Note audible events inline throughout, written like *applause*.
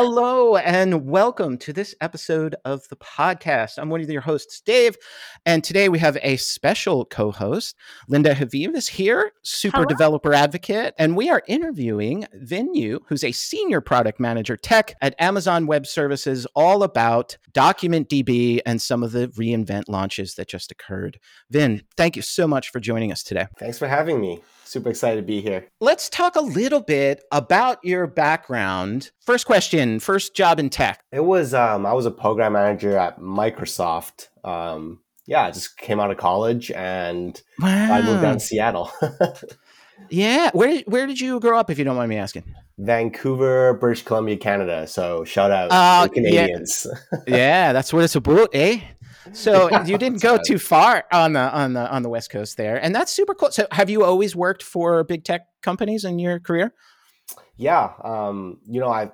Hello and welcome to this episode of the podcast. I'm one of your hosts, Dave, and today we have a special co-host. Linda Haviv is here, super Hello. developer advocate, and we are interviewing Vin who's a senior product manager tech at Amazon Web Services, all about Document DB and some of the reInvent launches that just occurred. Vin, thank you so much for joining us today. Thanks for having me. Super excited to be here. Let's talk a little bit about your background. First question, first job in tech. It was um, I was a program manager at Microsoft. Um, yeah, I just came out of college and Wow. I moved down to Seattle, *laughs* Yeah. Where where did you grow up if you don't mind me asking? Vancouver, British Columbia, Canada. So shout out Oh, to yeah. Canadians. *laughs* yeah, that's what it's about, eh? So you didn't go too far on the on the on the west coast there. And that's super cool. So have you always worked for big tech companies in your career? yeah, um, you know I.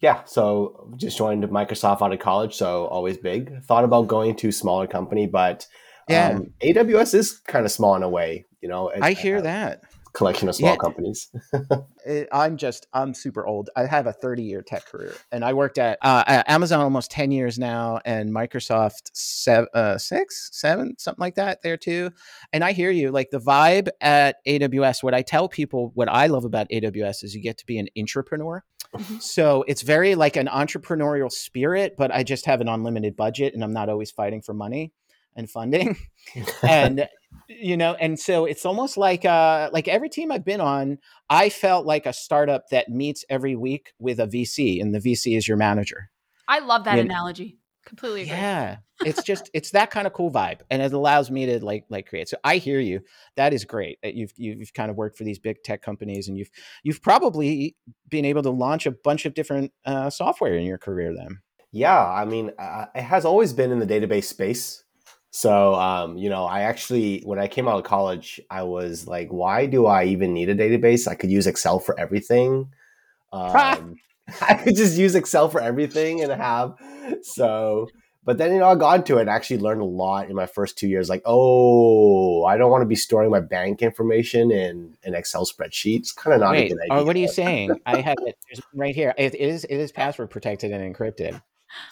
Yeah, so just joined Microsoft out of college, so always big. Thought about going to a smaller company, but Yeah. um, AWS is kind of small in a way. You know, I hear a that. collection of small Yeah. companies. *laughs* Uh, I'm just I'm super old. I have a 30 year tech career, and I worked at, uh, at Amazon almost 10 years now, and Microsoft seven, uh, six, seven, something like that there too. And I hear you. Like the vibe at AWS. What I tell people, what I love about AWS is you get to be an entrepreneur. Mhm. So it's very like an entrepreneurial spirit, but I just have an unlimited budget, and I'm not always fighting for money and funding *laughs* and you know and so it's almost like uh like every team i've been on i felt like a startup that meets every week with a vc and the vc is your manager I love that Yeah. analogy. Completely agree. yeah it's just *laughs* it's that kind of cool vibe and it allows me to like like create so i hear you that is great that you've you've kind of worked for these big tech companies and you've you've probably been able to launch a bunch of different uh, software in your career then Yeah, I mean, uh, it has always been in the database space. So, um, you know, I actually, when I came out of college, I was like, why do I even need a database? I could use Excel for everything. *laughs* Um, *laughs* I could just use Excel for everything and have so. But then, you know, I got into it and actually learned a lot in my first two years. Like, oh, I don't want to be storing my bank information in an Excel spreadsheet. It's kind of not a good idea. what are you saying? *laughs* I have it there's right here. It, it is it is password protected and encrypted.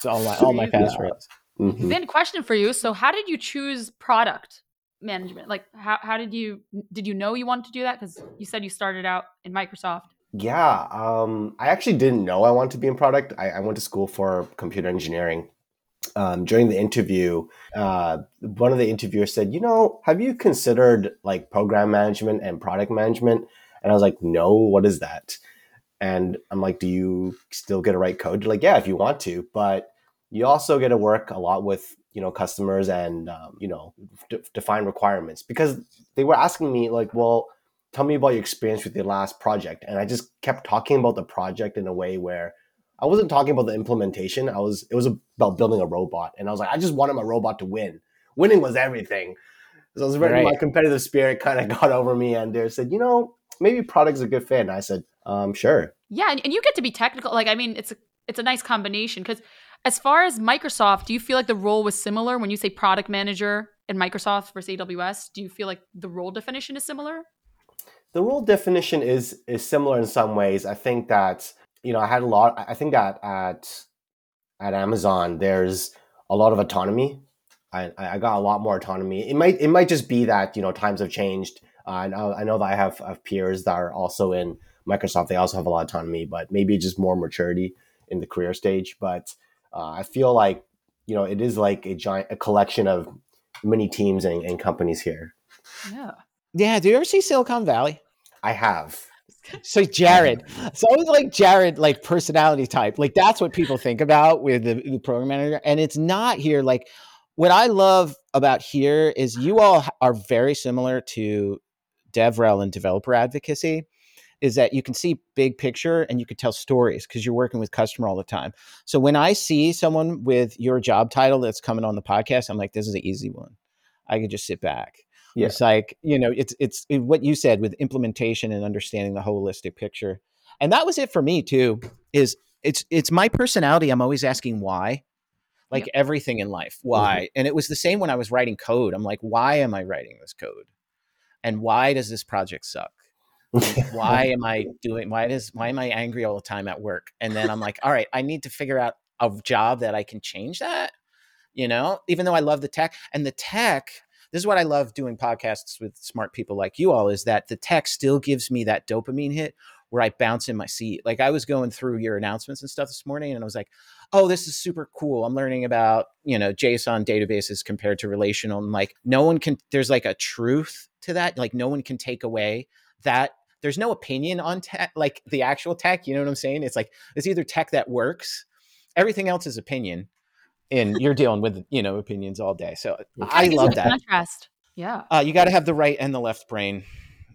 So all my all my Sweet. *laughs* Yeah. passwords. Mhm. Then question for you. So how did you choose product management? Like how, how did you did you know you wanted to do that? Because you said you started out in Microsoft. Yeah, um, I actually didn't know I wanted to be in product. I, I went to school for computer engineering. Um, during the interview, uh, one of the interviewers said, "You know, have you considered like program management and product management?" And I was like, "No, what is that?" And I'm like, "Do you still get to write code?" They're like, "Yeah, if you want to, but you also get to work a lot with you know customers and um, you know d- define requirements." Because they were asking me like, "Well." Tell me about your experience with your last project and i just kept talking about the project in a way where i wasn't talking about the implementation i was it was about building a robot and i was like i just wanted my robot to win winning was everything so I was ready, my competitive spirit *laughs* kind of got over me and they said you know maybe product's a good fit and i said um sure Yeah, and, and you get to be technical. Like I mean, it's a it's a nice combination. Because as far as Microsoft, do you feel like the role was similar when you say product manager in Microsoft versus AWS? Do you feel like the role definition is similar? The role definition is is similar in some ways. I think that you know I had a lot. I think that at at Amazon there's a lot of autonomy. I, I got a lot more autonomy. It might it might just be that you know times have changed. Uh, I know I know that I have, have peers that are also in Microsoft. They also have a lot of autonomy, but maybe just more maturity in the career stage. But uh, I feel like you know it is like a giant a collection of many teams and, and companies here. Yeah. Yeah, do you ever see Silicon Valley? I have. So Jared, so it's always like Jared, like personality type. Like that's what people think about with the, the program manager, and it's not here. Like what I love about here is you all are very similar to DevRel and developer advocacy. Is that you can see big picture and you can tell stories because you're working with customer all the time. So when I see someone with your job title that's coming on the podcast, I'm like, this is an easy one. I could just sit back. Yeah. It's like, you know, it's it's it- what you said with implementation and understanding the holistic picture. And that was it for me too. Is it's it's my personality. I'm always asking why. Like everything in life. Mm-hmm. Why? And it was the same when I was writing code. I'm like, why am I writing this code? And why does this project suck? why *laughs* am I doing why does why am I angry all the time at work? And then I'm like, all right, I need to figure out a job that I can change that. You know, even though I love the tech and the tech, this is what I love doing podcasts with smart people like you all is that the tech still gives me that dopamine hit where I bounce in my seat. Like I was going through your announcements and stuff this morning and I was like, "Oh, this is super cool. I'm learning about, you know, JSON databases compared to relational." And like no one can there's like a truth to that. Like no one can take away that there's no opinion on tech like the actual tech, you know what I'm saying? It's like it's either tech that works, everything else is opinion. And you're dealing with, you know, opinions all day. So I love that. Contrast. Yeah. Uh, you got to have the right and the left brain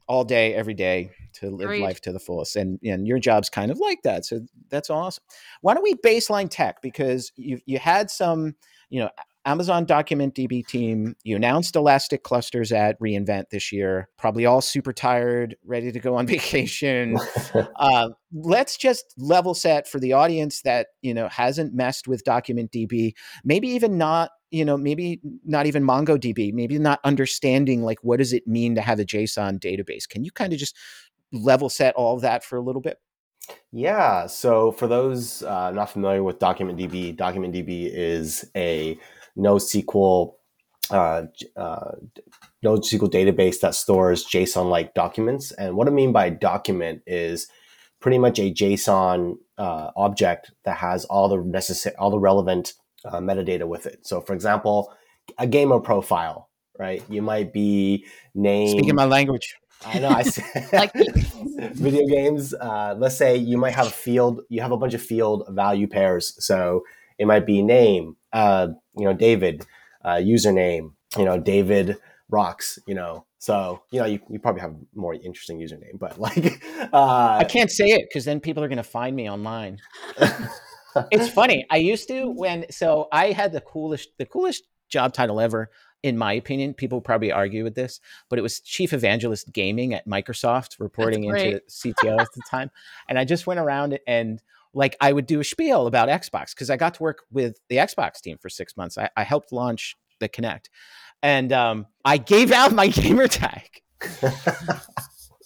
all day, every day to live Agreed. life to the fullest. And and your job's kind of like that. So that's awesome. Why don't we baseline tech? Because you you had some, you know, Amazon Document DB team, you announced Elastic clusters at reInvent this year. Probably all super tired, ready to go on *laughs* vacation. uh, *laughs* let's just level set for the audience that you know hasn't messed with Document DB, maybe even not you know maybe not even mongodb maybe not understanding like what does it mean to have a json database can you kind of just level set all of that for a little bit yeah so for those uh, not familiar with documentdb documentdb is a NoSQL uh, uh, NoSQL database that stores JSON-like documents. And what I mean by document is pretty much a JSON uh, object that has all the necessary, all the relevant uh, metadata with it. So, for example, a gamer profile, right? You might be named. Speaking my language. I know. I *laughs* like *laughs* video games. Uh, let's say you might have a field. You have a bunch of field value pairs. So it might be name, uh, you know, David, uh, username, you know, David rocks, you know. So, you know, you, you probably have more interesting username, but like, *laughs* uh, I can't say it because then people are going to find me online. *laughs* it's funny. I used to when, so I had the coolest, the coolest job title ever in my opinion, people probably argue with this, but it was chief evangelist gaming at Microsoft, reporting into CTO at the time. And I just went around and like I would do a spiel about Xbox because I got to work with the Xbox team for six months. I, I helped launch the Kinect, and um, I gave out my *laughs* gamer tag.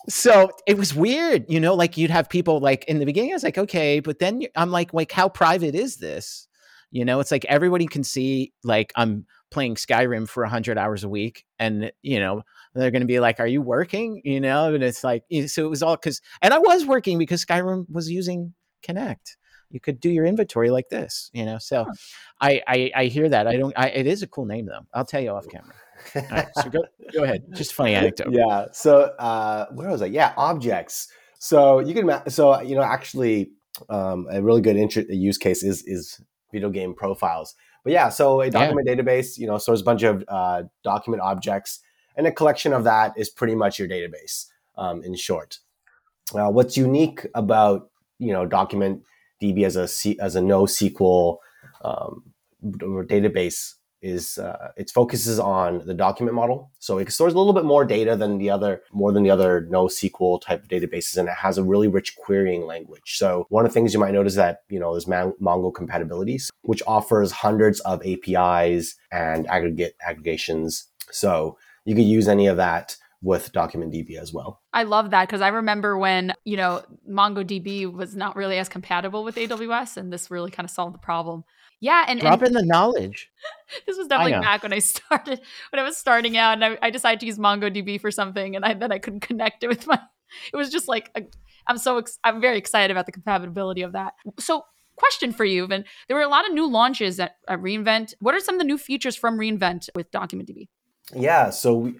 so it was weird, you know. Like you'd have people like in the beginning, I was like, okay, but then I'm like, like how private is this? You know, it's like everybody can see like I'm playing Skyrim for 100 hours a week and you know they're going to be like are you working you know and it's like so it was all cuz and I was working because Skyrim was using Kinect you could do your inventory like this you know so huh. I, I, I hear that. I don't I, it is a cool name though. I'll tell you off camera. *laughs* All right so go go ahead. Just funny anecdote. Yeah so uh where was i? Yeah objects. So you can so you know actually um, a really good int- use case is is video game profiles. But yeah so a document yeah. database you know stores a bunch of uh, document objects and a collection of that is pretty much your database um, in short. Uh, what's unique about you know document DB as a as a NoSQL um, database is uh, it focuses on the document model, so it stores a little bit more data than the other more than the other NoSQL type of databases, and it has a really rich querying language. So one of the things you might notice that you know is Man- Mongo compatibilities, which offers hundreds of APIs and aggregate aggregations. So you could use any of that with DocumentDB as well. I love that because I remember when, you know, MongoDB was not really as compatible with AWS and this really kind of solved the problem. Yeah, and drop and in the knowledge. *laughs* this was definitely back when I started when I was starting out and I, I, decided to use MongoDB for something and I then I couldn't connect it with my *laughs* it was just like uh, i am so ex- I'm very excited about the compatibility of that. So question for you, Vin. There were a lot of new launches at, at reInvent. What are some of the new features from reInvent with DocumentDB? Yeah, so we,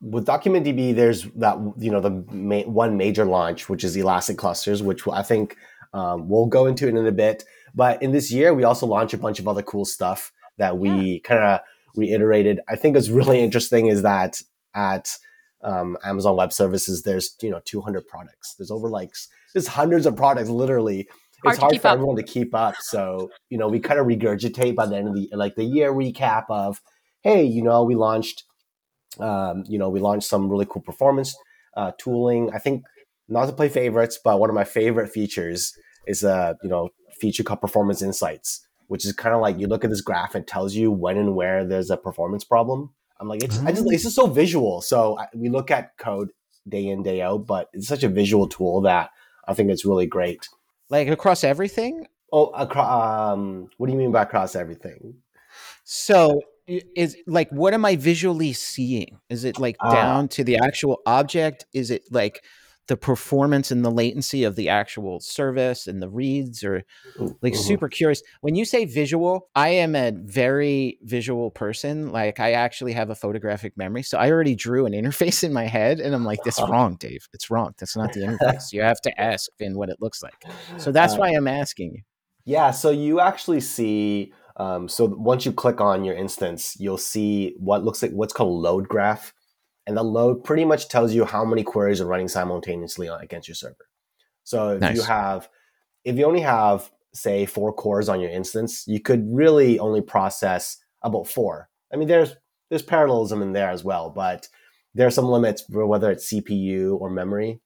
with DocumentDB, there's that you know the ma- one major launch, which is Elastic clusters, which I think um, we'll go into it in a bit. But in this year, we also launched a bunch of other cool stuff that we yeah. kind of reiterated. I think what's really interesting is that at um, Amazon Web Services, there's you know 200 products. There's over like there's hundreds of products. Literally, hard it's hard for up. everyone to keep up. So you know, we kind of regurgitate by the end of the like the year recap of, hey, you know, we launched um, you know, we launched some really cool performance uh, tooling. I think not to play favorites, but one of my favorite features is a you know feature called Performance Insights, which is kind of like you look at this graph and tells you when and where there's a performance problem. I'm like, it's, I just, it's just so visual. So I, we look at code day in day out, but it's such a visual tool that I think it's really great. Like across everything? Oh, across, um, what do you mean by across everything? So is like what am I visually seeing? Is it like uh, down to the actual object? Is it like the performance and the latency of the actual service and the reads? Or like mm-hmm. super curious. When you say visual i am a very visual person. Like i actually have a photographic memory. So i already drew an interface in my head and i'm like this is *laughs* wrong dave. It's wrong. That's not the interface. You have to ask Vin what it looks like. So that's uh, why i'm asking you. yeah so you actually see um, so once you click on your instance you'll see what looks like what's called load graph and the load pretty much tells you how many queries are running simultaneously against your server. So if nice. you have, if you only have say four cores on your instance, you could really only process about four. I mean, there's there's parallelism in there as well, but there are some limits for whether it's CPU or memory.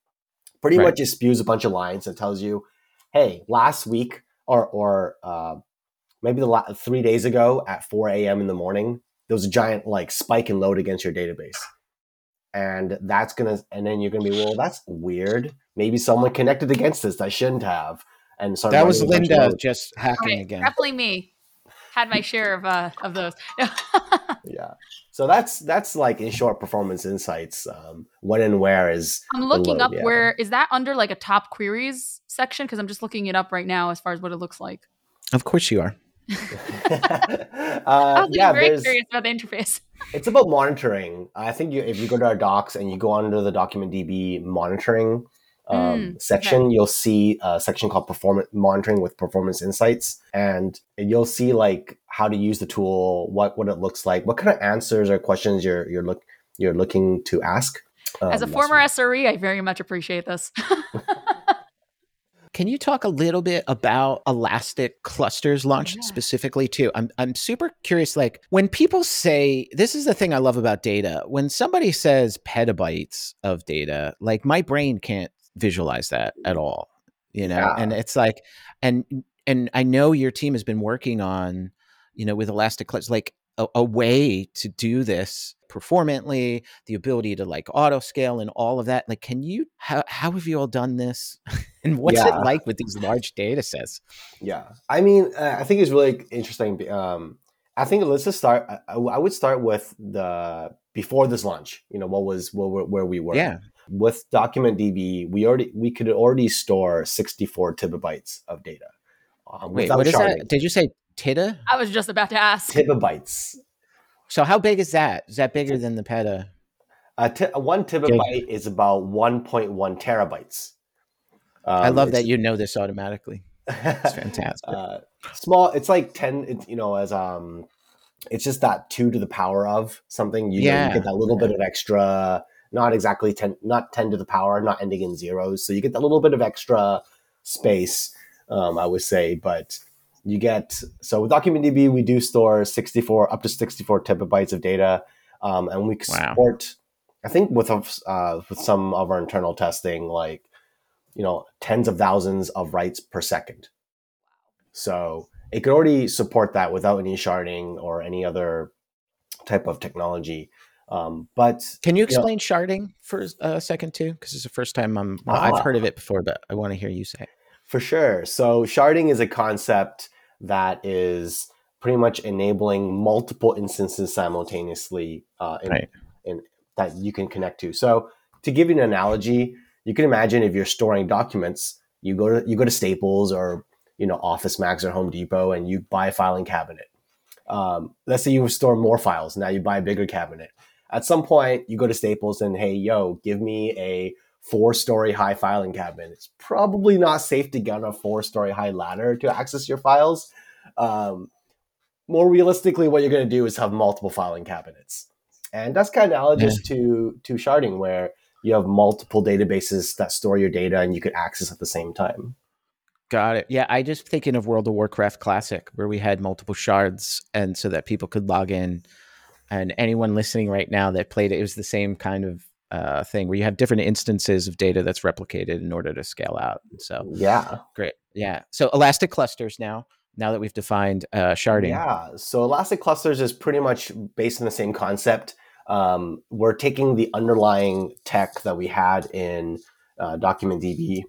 Pretty right. much it spews a bunch of lines that tells you, hey, last week or or uh, maybe the la- three days ago at 4 a.m. in the morning, there was a giant like spike in load against your database. And that's gonna and then you're gonna be well that's weird. Maybe someone connected against this that shouldn't have and so that was linda just hacking again. definitely me. Had my share of uh of those. *laughs* Yeah. So that's that's like in short performance insights um when and where is i'm looking up yeah. where is that under like a top queries section? Because i'm just looking it up right now as far as what it looks like. Of course you are *laughs* uh, yeah, very curious about the interface. it's about monitoring. I think you, if you go to our docs and you go under the document DB monitoring um, mm, section, okay. you'll see a section called performance monitoring with performance insights, and you'll see like how to use the tool, what what it looks like, what kind of answers or questions you're you're look you're looking to ask. Um, As a former SRE, I very much appreciate this. *laughs* Can you talk a little bit about Elastic Clusters launch yeah. specifically too? I'm I'm super curious. Like when people say this is the thing I love about data. When somebody says petabytes of data, like my brain can't visualize that at all. You know, yeah. and it's like, and and I know your team has been working on, you know, with Elastic Clusters, like a, a, way to do this performantly, the ability to like auto scale and all of that. Like, can you how how have you all done this, *laughs* and what's yeah. it like with these large data sets? Yeah, I mean, uh, I think it's really interesting. Um, I think let's just start. I, I, would start with the before this launch. You know, what was where, where we were. Yeah. With Document DB, we already we could already store 64 terabytes of data. Um, Wait, what is sharding. that? Did you say Tita? I was just about to ask. Tebibytes. So how big is that? Is that bigger than the peta? Uh, t- one tebibyte is about 1.1 terabytes. Um, I love that you know this automatically. It's *laughs* fantastic. uh, small. It's like ten. It, you know, as um, it's just that two to the power of something. You, yeah. know, you get that little bit of extra. Not exactly ten. Not ten to the power. Not ending in zeros. So you get that little bit of extra space. Um, I would say, but you get so with DocumentDB we do store 64 up to 64 terabytes of data, um, and we wow. support. I think with uh, with some of our internal testing, like you know, tens of thousands of writes per second. So it could already support that without any sharding or any other type of technology. Um, but can you explain you know, sharding for a second too? Because it's the first time I'm. Well, I've heard of it before, but I want to hear you say. It. For sure. So sharding is a concept that is pretty much enabling multiple instances simultaneously uh, in, right. in, that you can connect to. So to give you an analogy, you can imagine if you're storing documents, you go to you go to Staples or you know Office Max or Home Depot and you buy a filing cabinet. Um, let's say you store more files. Now you buy a bigger cabinet. At some point, you go to Staples and hey, yo, give me a four story high filing cabinet. It's probably not safe to get on a four story high ladder to access your files. Um, more realistically, what you're going to do is have multiple filing cabinets. And that's kind of analogous yeah. to, to sharding, where you have multiple databases that store your data and you could access at the same time. Got it. Yeah, I just thinking of World of Warcraft Classic, where we had multiple shards, and so that people could log in. And anyone listening right now that played it, it was the same kind of uh, thing where you have different instances of data that's replicated in order to scale out. So yeah, great. Yeah. So elastic clusters now. Now that we've defined uh, sharding. Yeah. So elastic clusters is pretty much based on the same concept. um, we're taking the underlying tech that we had in uh, DocumentDB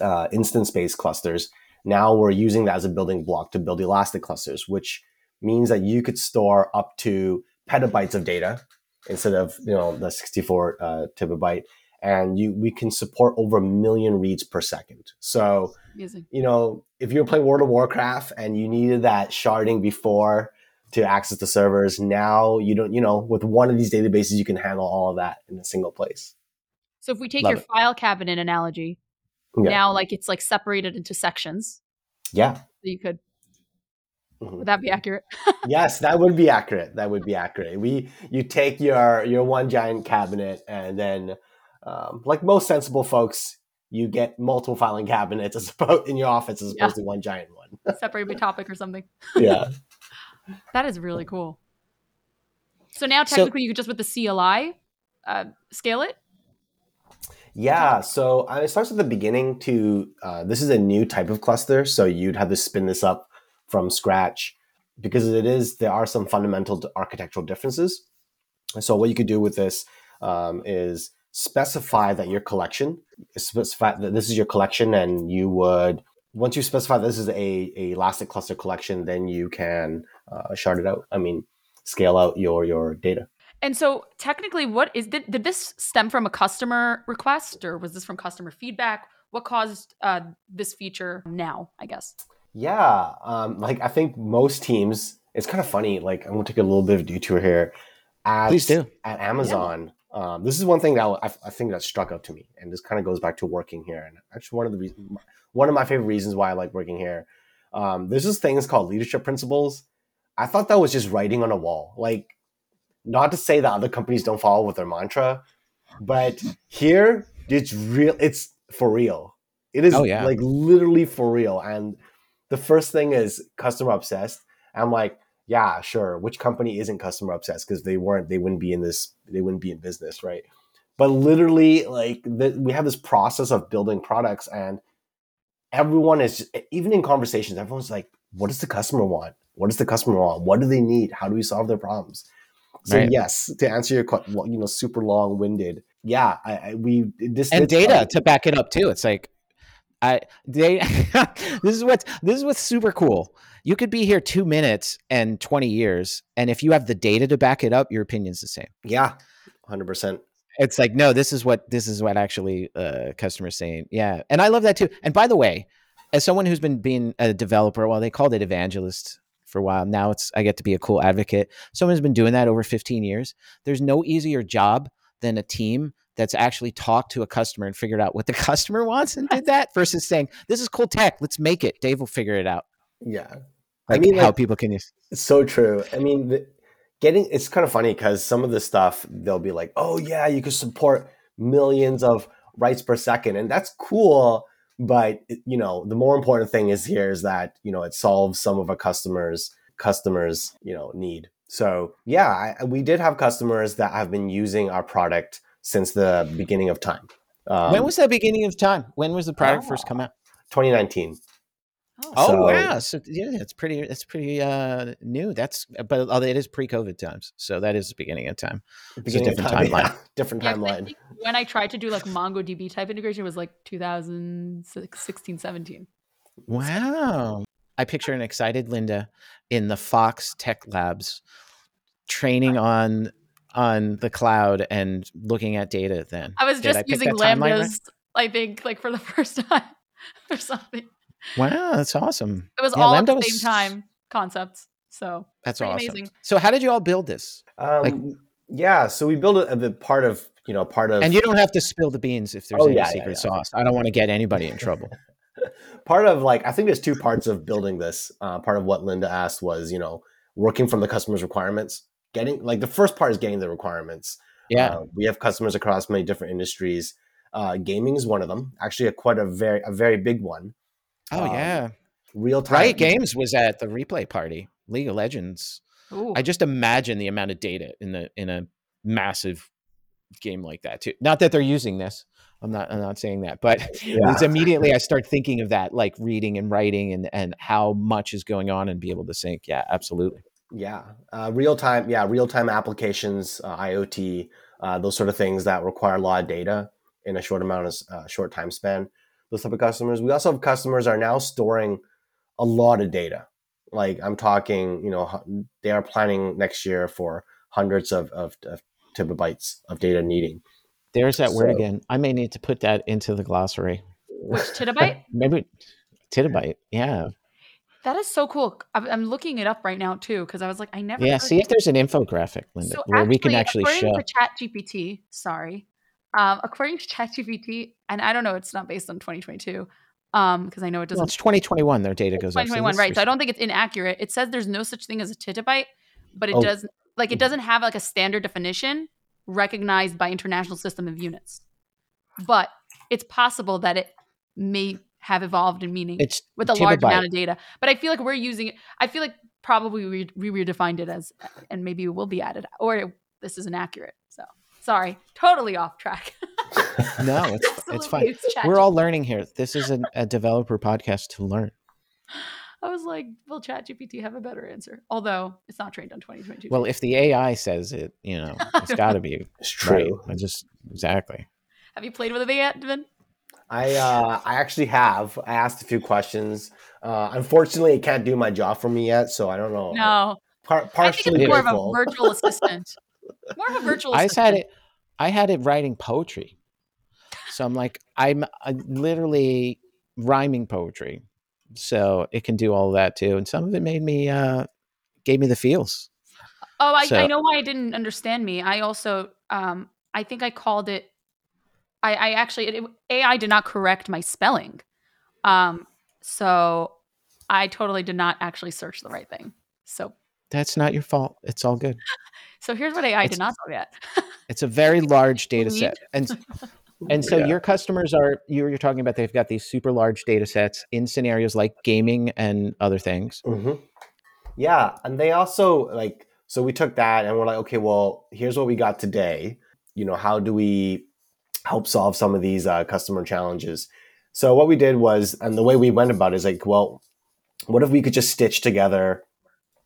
uh, instance-based clusters. Now we're using that as a building block to build elastic clusters, which means that you could store up to petabytes of data instead of you know the 64 uh, terabyte and you we can support over a million reads per second so Amazing. you know if you're playing world of warcraft and you needed that sharding before to access the servers now you don't you know with one of these databases you can handle all of that in a single place So if we take Love your it. file cabinet analogy, Yeah. now like it's like separated into sections. yeah So you could Mhm. would that be accurate? *laughs* yes that would be accurate that would be accurate we you take your your one giant cabinet and then um, like most sensible folks you get multiple filing cabinets as *laughs* opposed in your office as Yeah. opposed to one giant one *laughs* Separate by topic or something. yeah That is really cool. So now So- technically you could just with the CLI uh, scale it. Yeah, so uh, it starts at the beginning to uh, this is a new type of cluster, so you'd have to spin this up from scratch because it is there are some fundamental architectural differences. So what you could do with this um, is specify that your collection specify that this is your collection, and you would once you specify this is a, a elastic cluster collection, then you can uh, shard it out. I mean, scale out your your data. And so technically what is did, did this stem from a customer request or was this from customer feedback? What caused uh, this feature now, I guess? Yeah, um, like I think most teams. It's kind of funny. Like I'm gonna take a little bit of detour here. At, Please do. At Amazon, um, this is one thing that I, I think that struck out to me, and this kind of goes back to working here. And actually, one of the reasons, one of my favorite reasons why I like working here. Um, there's this things called leadership principles. I thought that was just writing on a wall. Like, not to say that other companies don't follow with their mantra, but here it's real. It's for real. It is Oh, yeah. like literally for real. And the first thing is customer obsessed. I'm like, yeah, sure. Which company isn't customer obsessed? Because they weren't, they wouldn't be in this, they wouldn't be in business, right? But literally, like the, we have this process of building products, and everyone is even in conversations, everyone's like, "What does the customer want? What does the customer want? What do they need? How do we solve their problems?" So Right. yes, to answer your you know super long winded, yeah, I, I we this and did data to back it up too. It's like I they *laughs* this is what's this is what's super cool. You could be here two minutes and twenty years, and if you have the data to back it up, your opinion's the same. yeah, hundred percent. It's like no, this is what this is what actually uh, customers saying. Yeah, and I love that too. And by the way, as someone who's been being a developer, well, they called it evangelist for a while. Now it's I get to be a cool advocate. Someone who's been doing that over 15 years. There's no easier job than a team that's actually talked to a customer and figured out what the *laughs* customer wants and did that versus saying, "This is cool tech. Let's make it. Dave will figure it out." Yeah, Like mean, how like- people can use. It's so true. I mean, the, getting it's kind of funny because some of the stuff they'll be like, "Oh yeah, you can support millions of writes per second, and that's cool." But you know, the more important thing is here is that you know it solves some of a customers customers you know need. So yeah, I, we did have customers that have been using our product since the beginning of time. Um, when was the beginning of time? When was the product first come out? 2019? Oh So- wow! So yeah, it's pretty. It's pretty uh, new. That's but uh, it is pre-COVID times, so that is the beginning of time. Beginning of different time, timeline. yeah, *laughs* different Yeah, 'cause I timeline. think when I tried to do like MongoDB type integration it was like 2016, 17. Wow! I picture an excited Linda in the Fox Tech Labs, training on on the cloud and looking at data. Then I was Did just pick using that timeline right? I think, like for the *laughs* first time *laughs* or something. Wow, that's awesome. It was Yeah, all Lambda at the was- same time concepts. So That's awesome. amazing. So how did you all build this? Um, Like- yeah, so we built a, a part of you know part of And you don't have to spill the beans if there's Oh, any yeah, yeah, secret yeah. sauce. I don't want to get anybody in trouble. *laughs* part of like I think there's two parts of building this. Uh, part of what Linda asked was you know working from the customer's requirements, getting like the first part is getting the requirements. Yeah. Uh, we have customers across many different industries. Uh, gaming is one of them. Actually, a quite a very a very big one. oh um, yeah. Real time Riot Games was at the replay party. League of Legends. ooh. I just imagine the amount of data in the in a massive game like that too. Not that they're using this. I'm not I'm not saying that, but *laughs* Yeah. it's immediately I start thinking of that, like reading and writing and and how much is going on and be able to sync. Yeah, absolutely. Yeah, uh, real time. Yeah, real time applications, uh, IoT, uh, those sort of things that require a lot of data in a short amount of uh, short time span. Those type of customers. We also have customers are now storing a lot of data. Like I'm talking, you know, they are planning next year for hundreds of, of, of terabytes of data needing. There's that so, word again. I may need to put that into the glossary. Which terabyte? *laughs* Maybe terabyte. Yeah. That is so cool. I'm looking it up right now too because I was like, I never. Yeah, see if there's an infographic, Linda, so where actually, we can actually according show. To Chat GPT, sorry, um, according to Chat GPT, and I don't know, it's not based on 2022, um, because I know it doesn't. Well, it's 2021. Their data goes 2021, right? So I don't think it's inaccurate. It says there's no such thing as a terabyte, but it oh. does like it doesn't have like a standard definition recognized by international system of units. But it's possible that it may have evolved in meaning it's with a large amount of data. But I feel like we're using it. I feel like probably we, we redefined it as, and maybe it will be added, or it, this is inaccurate. So sorry, totally off track. *laughs* no, *laughs* it's it's fine. We're all learning here. This is an, a developer podcast to learn. I was like, will ChatGPT have a better answer? Although it's not trained on 2022. Well, if the AI says it, you know, it's got to be. *laughs* It's true. Right. I just exactly. Have you played with it yet, Devin? I uh, I actually have. I asked a few questions. Uh, unfortunately, it can't do my job for me yet, so I don't know. No, Par- partially I think it's more of a virtual *laughs* assistant. More of a virtual. I had it. I had it writing poetry, so I'm like, I'm, I'm literally rhyming poetry, so it can do all that too. And some of it made me, uh, gave me the feels. Oh, I, so, I know why it didn't understand me. I also, um, I think I called it I, I actually it, AI did not correct my spelling, um, so I totally did not actually search the right thing. So that's not your fault. It's all good. so here's what AI it's, did not do yet. *laughs* it's a very large data set, and *laughs* and so yeah. your customers are you're, you're talking about they've got these super large data sets in scenarios like gaming and other things. Mm-hmm. Yeah, and they also like so we took that and we're like, okay, well, here's what we got today. You know, how do we help solve some of these uh, customer challenges. So what we did was, and the way we went about it is like, well, what if we could just stitch together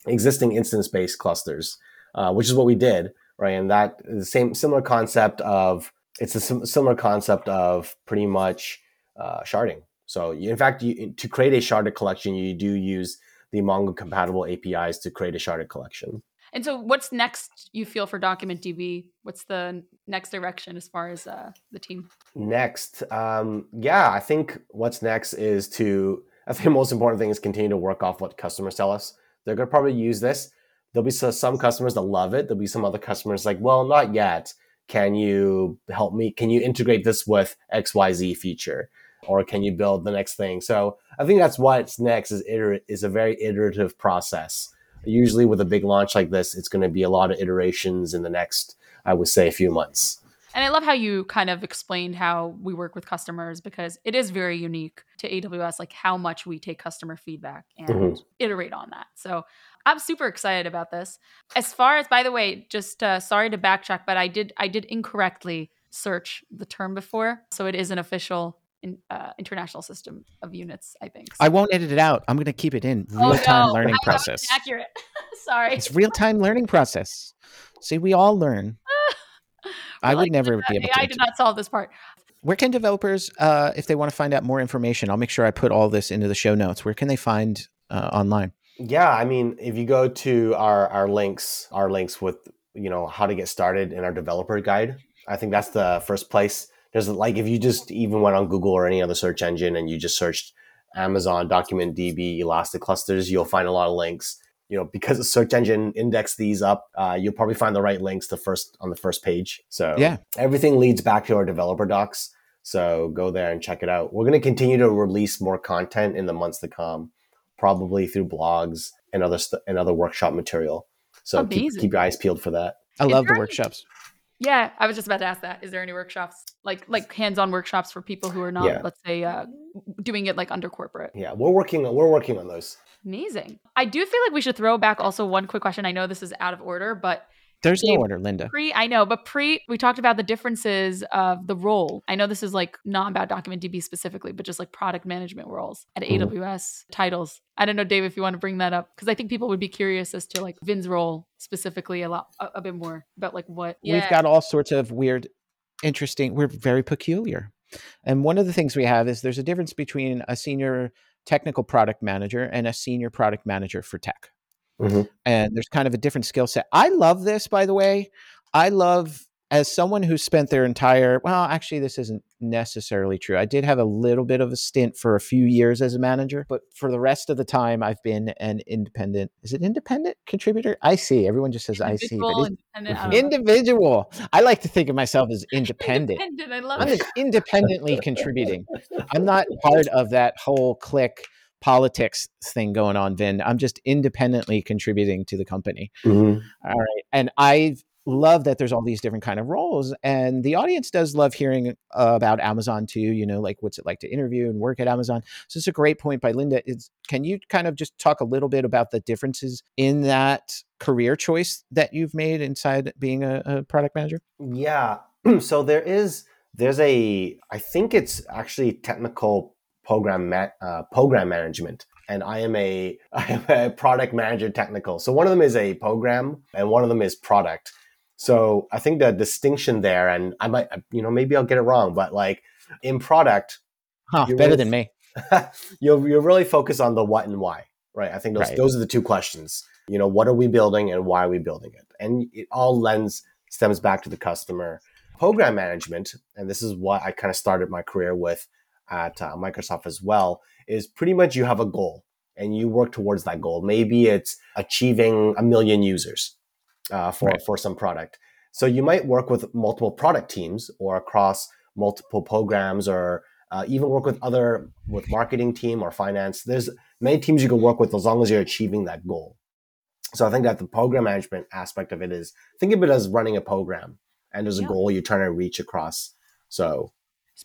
existing instance-based clusters, uh, which is what we did, right? And that the same similar concept of it's a sim- similar concept of pretty much uh, sharding. So you, in fact, you, to create a sharded collection, you do use the Mongo compatible APIs to create a sharded collection. And so, what's next? You feel for Document DB? What's the next direction as far as uh, the team? Next, um, yeah, I think what's next is to. I think most important thing is continue to work off what customers tell us. They're gonna probably use this. There'll be some customers that love it. There'll be some other customers like, well, not yet. Can you help me? Can you integrate this with X Y Z feature? or can you build the next thing? So I think that's what's next is iter- is a very iterative process usually with a big launch like this, it's going to be a lot of iterations in the next, I would say, a few months. And I love how you kind of explained how we work with customers because it is very unique to AWS, like how much we take customer feedback and mm-hmm. iterate on that. So I'm super excited about this. As far as, by the way, just uh, sorry to backtrack, but I did I did incorrectly search the term before, so it is an official in, uh, international system of units. I think. So. I won't edit it out. I'm going to keep it in real time oh, no. *laughs* learning process. Accurate. *laughs* Sorry. It's real time learning process. See, we all learn. *laughs* I would never be able to. I did not solve this part. Where can developers, uh, if they want to find out more information, I'll make sure I put all this into the show notes. Where can they find uh, online? Yeah, I mean, if you go to our our links, our links with you know how to get started in our developer guide, I think that's the first place there's like if you just even went on Google or any other search engine and you just searched Amazon Document DB Elastic clusters, you'll find a lot of links. You know, because the search engine index these up, uh, you'll probably find the right links the first on the first page. So yeah, everything leads back to our developer docs. So go there and check it out. We're going to continue to release more content in the months to come, probably through blogs and other st- and other workshop material. So keep, keep your eyes peeled for that. I love the workshops. Yeah, I was just about to ask that. Is there any workshops like like hands-on workshops for people who are not, yeah. let's say, uh, doing it like under corporate? Yeah, we're working. on We're working on those. Amazing. I do feel like we should throw back also one quick question. I know this is out of order, but There's no order, Linda. Pre, I know, but pre, we talked about the differences of the role. I know this is like not about Document DB specifically, but just like product management roles at Mhm. AWS titles. I don't know, Dave, if you want to bring that up because I think people would be curious as to like Vin's role specifically a lot, a, a bit more about like what. We've got all sorts of weird, interesting. We're very peculiar. And one of the things we have is there's a difference between a senior technical product manager and a senior product manager for tech. Mhm. And there's kind of a different skill set. I love this, by the way. I love, as someone who spent their entire, well, actually, this isn't necessarily true. I did have a little bit of a stint for a few years as a manager, but for the rest of the time, I've been an independent, is it independent contributor? I see. Everyone just says I see. But Individual, it's I individual. I like to think of myself as *laughs* independent. Independent, I love I'm it. independently contributing. I'm not part of that whole clique politics thing going on, Vin. I'm just independently contributing to the company. Mhm. All right. And I love that there's all these different kind of roles and the audience does love hearing uh, about Amazon too, you know, like what's it like to interview and work at Amazon. So it's a great point by Linda. Is can you kind of just talk a little bit about the differences in that career choice that you've made inside being a, a product manager? Yeah. *clears throat* so there is there's a I think it's actually technical program ma- uh, program management, and I am a *laughs* I am a product manager technical. So one of them is a program, and one of them is product. So I think the distinction there, and I might you know maybe I'll get it wrong, but like in product, Huh, You're better right. than me. *laughs* you'll you'll really focus on the what and why, right? I think those Right. those are the two questions. You know, what are we building and why are we building it? And it all lends stems back to the customer. Program management, and this is what I kind of started my career with at uh, Microsoft as well, is pretty much you have a goal and you work towards that goal. Maybe it's achieving a million users uh, for Right. for some product. So you might work with multiple product teams or across multiple programs or uh, even work with other with marketing team or finance there's many teams you can work with as long as you're achieving that goal so i think that the program management aspect of it is think of it as running a program and there's a goal you're trying to reach across so But-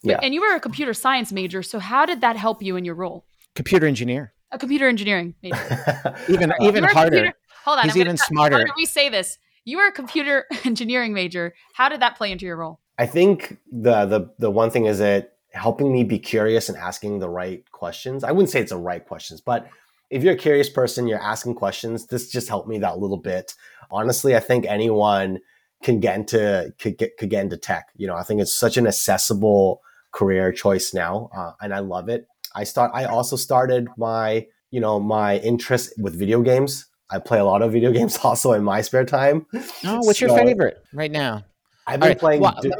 Yeah. And you were a computer science major, so how did that help you in your role? Computer engineer. A computer engineering major. Even *laughs* Uh, even You were a harder. computer- Hold on, He's I'm gonna even smarter. How did we say this? You were a computer *laughs* engineering major. How did that play into your role? i think the the the one thing is that helping me be curious and asking the right questions i wouldn't say it's the right questions but if you're a curious person you're asking questions this just helped me that little bit honestly i think anyone can get into could get could get into tech you know i think it's such an accessible career choice now uh, and i love it i start i also started my you know my interest with video games i play a lot of video *laughs* games also in my spare time Oh, what's your favorite right now? i've been right, playing well, Do- *laughs*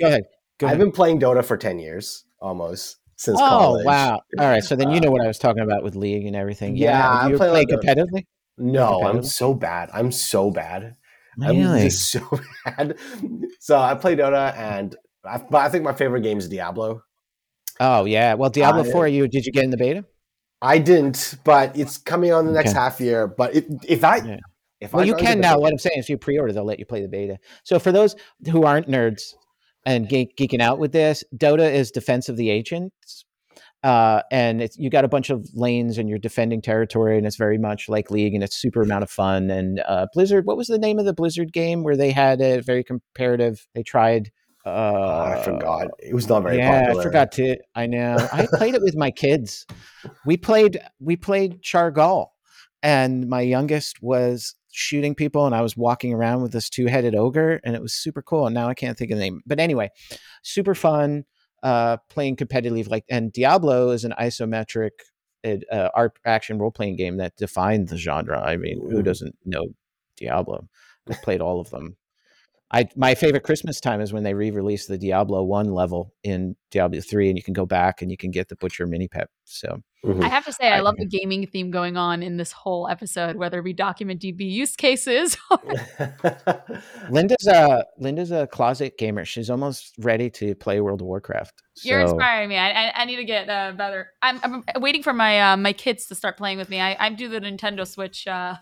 Go ahead. Go i've been playing dota for 10 years almost since oh college wow! All right, so then you Uh, know what I was talking about with league and everything. Yeah, Yeah, I you play play of- competitively. no i'm so bad i'm so bad Really? I'm just *laughs* so bad. So I play Dota, and I, but I think my favorite game is Diablo. Oh yeah. Well, Diablo Uh, Four. You did you get in the beta? I didn't, but it's coming on the next Okay. half year. But it, if I, Yeah. if Well, I you can now. the- What I'm saying is, if you pre-order, they'll let you play the beta. So for those who aren't nerds and geek, geeking out with this, Dota is Defense of the Ancients, uh, and it's, you got a bunch of lanes and you're defending territory, and it's very much like League, and it's super amount of fun. And uh, Blizzard, what was the name of the Blizzard game where they had a very comparative? They tried. Uh, Oh, I forgot. It was not very popular. yeah, popular. I forgot to. I know. I played it with my kids. We played. We played Cho'gall, and my youngest was shooting people, and I was walking around with this two-headed ogre, and it was super cool. And now I can't think of the name, but anyway, super fun. Uh, playing competitively, like and Diablo is an isometric uh, art action role playing game that defined the genre. I mean, who doesn't know Diablo? I played all of them. I my favorite Christmas time is when they re-release the Diablo one level in Diablo three, and you can go back and you can get the Butcher mini pet. So Mhm. I have to say, I I- love the gaming theme going on in this whole episode, whether it be document DB use cases. *laughs* *laughs* Linda's a Linda's a closet gamer. She's almost ready to play World of Warcraft. You're inspiring me. I, I, I need to get uh, better. I'm, I'm waiting for my uh, my kids to start playing with me. I, I do the Nintendo Switch. Uh,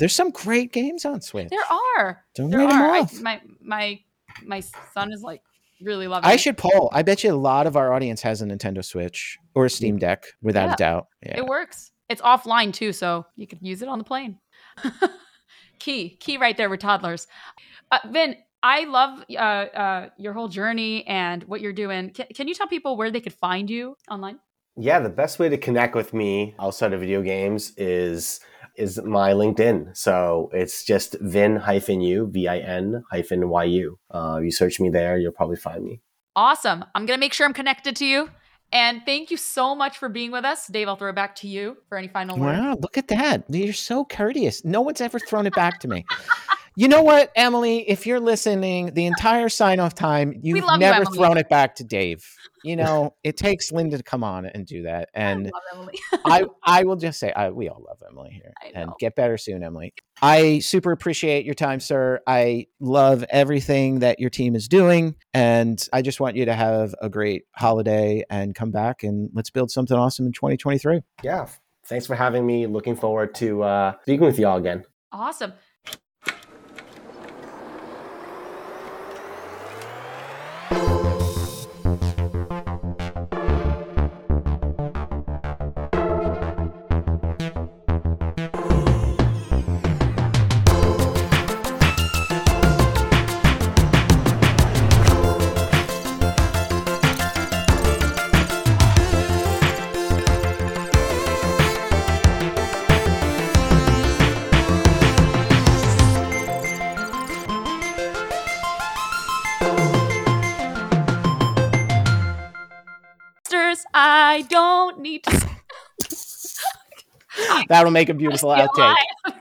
There's some great games on Switch. there are. Don't There write 'em are. I, off. my my my son is like really loving. I it. should poll. I bet you a lot of our audience has a Nintendo Switch or a Steam Deck, without Yeah. a doubt. Yeah. It works. It's offline too, so you could use it on the plane. *laughs* Key, key right there with toddlers. Uh, Vin, I love uh, uh, your whole journey and what you're doing. Can, can you tell people where they could find you online? Yeah, the best way to connect with me outside of video games is is my LinkedIn. So it's just Vin hyphen Yu, V I N hyphen Y U. Uh, you search me there, you'll probably find me. Awesome. I'm going to make sure I'm connected to you. And thank you so much for being with us. Dave, I'll throw it back to you for any final words. Wow, look at that. You're so courteous. No one's ever thrown it back to me. You know what, Emily? If you're listening, the entire sign off time, you've love you, never Emily. thrown it back to Dave. You *laughs* know, it takes Linda to come on and do that. And I love Emily. I, *laughs* I will just say, I, we all love Emily here. And get better soon, Emily. I super appreciate your time, sir. I love everything that your team is doing. And I just want you to have a great holiday and come back and let's build something awesome in 2023. Yeah. Thanks for having me. Looking forward to uh, speaking with you all again. awesome. I don't need to. *laughs* That'll make a beautiful *laughs* outtake. I-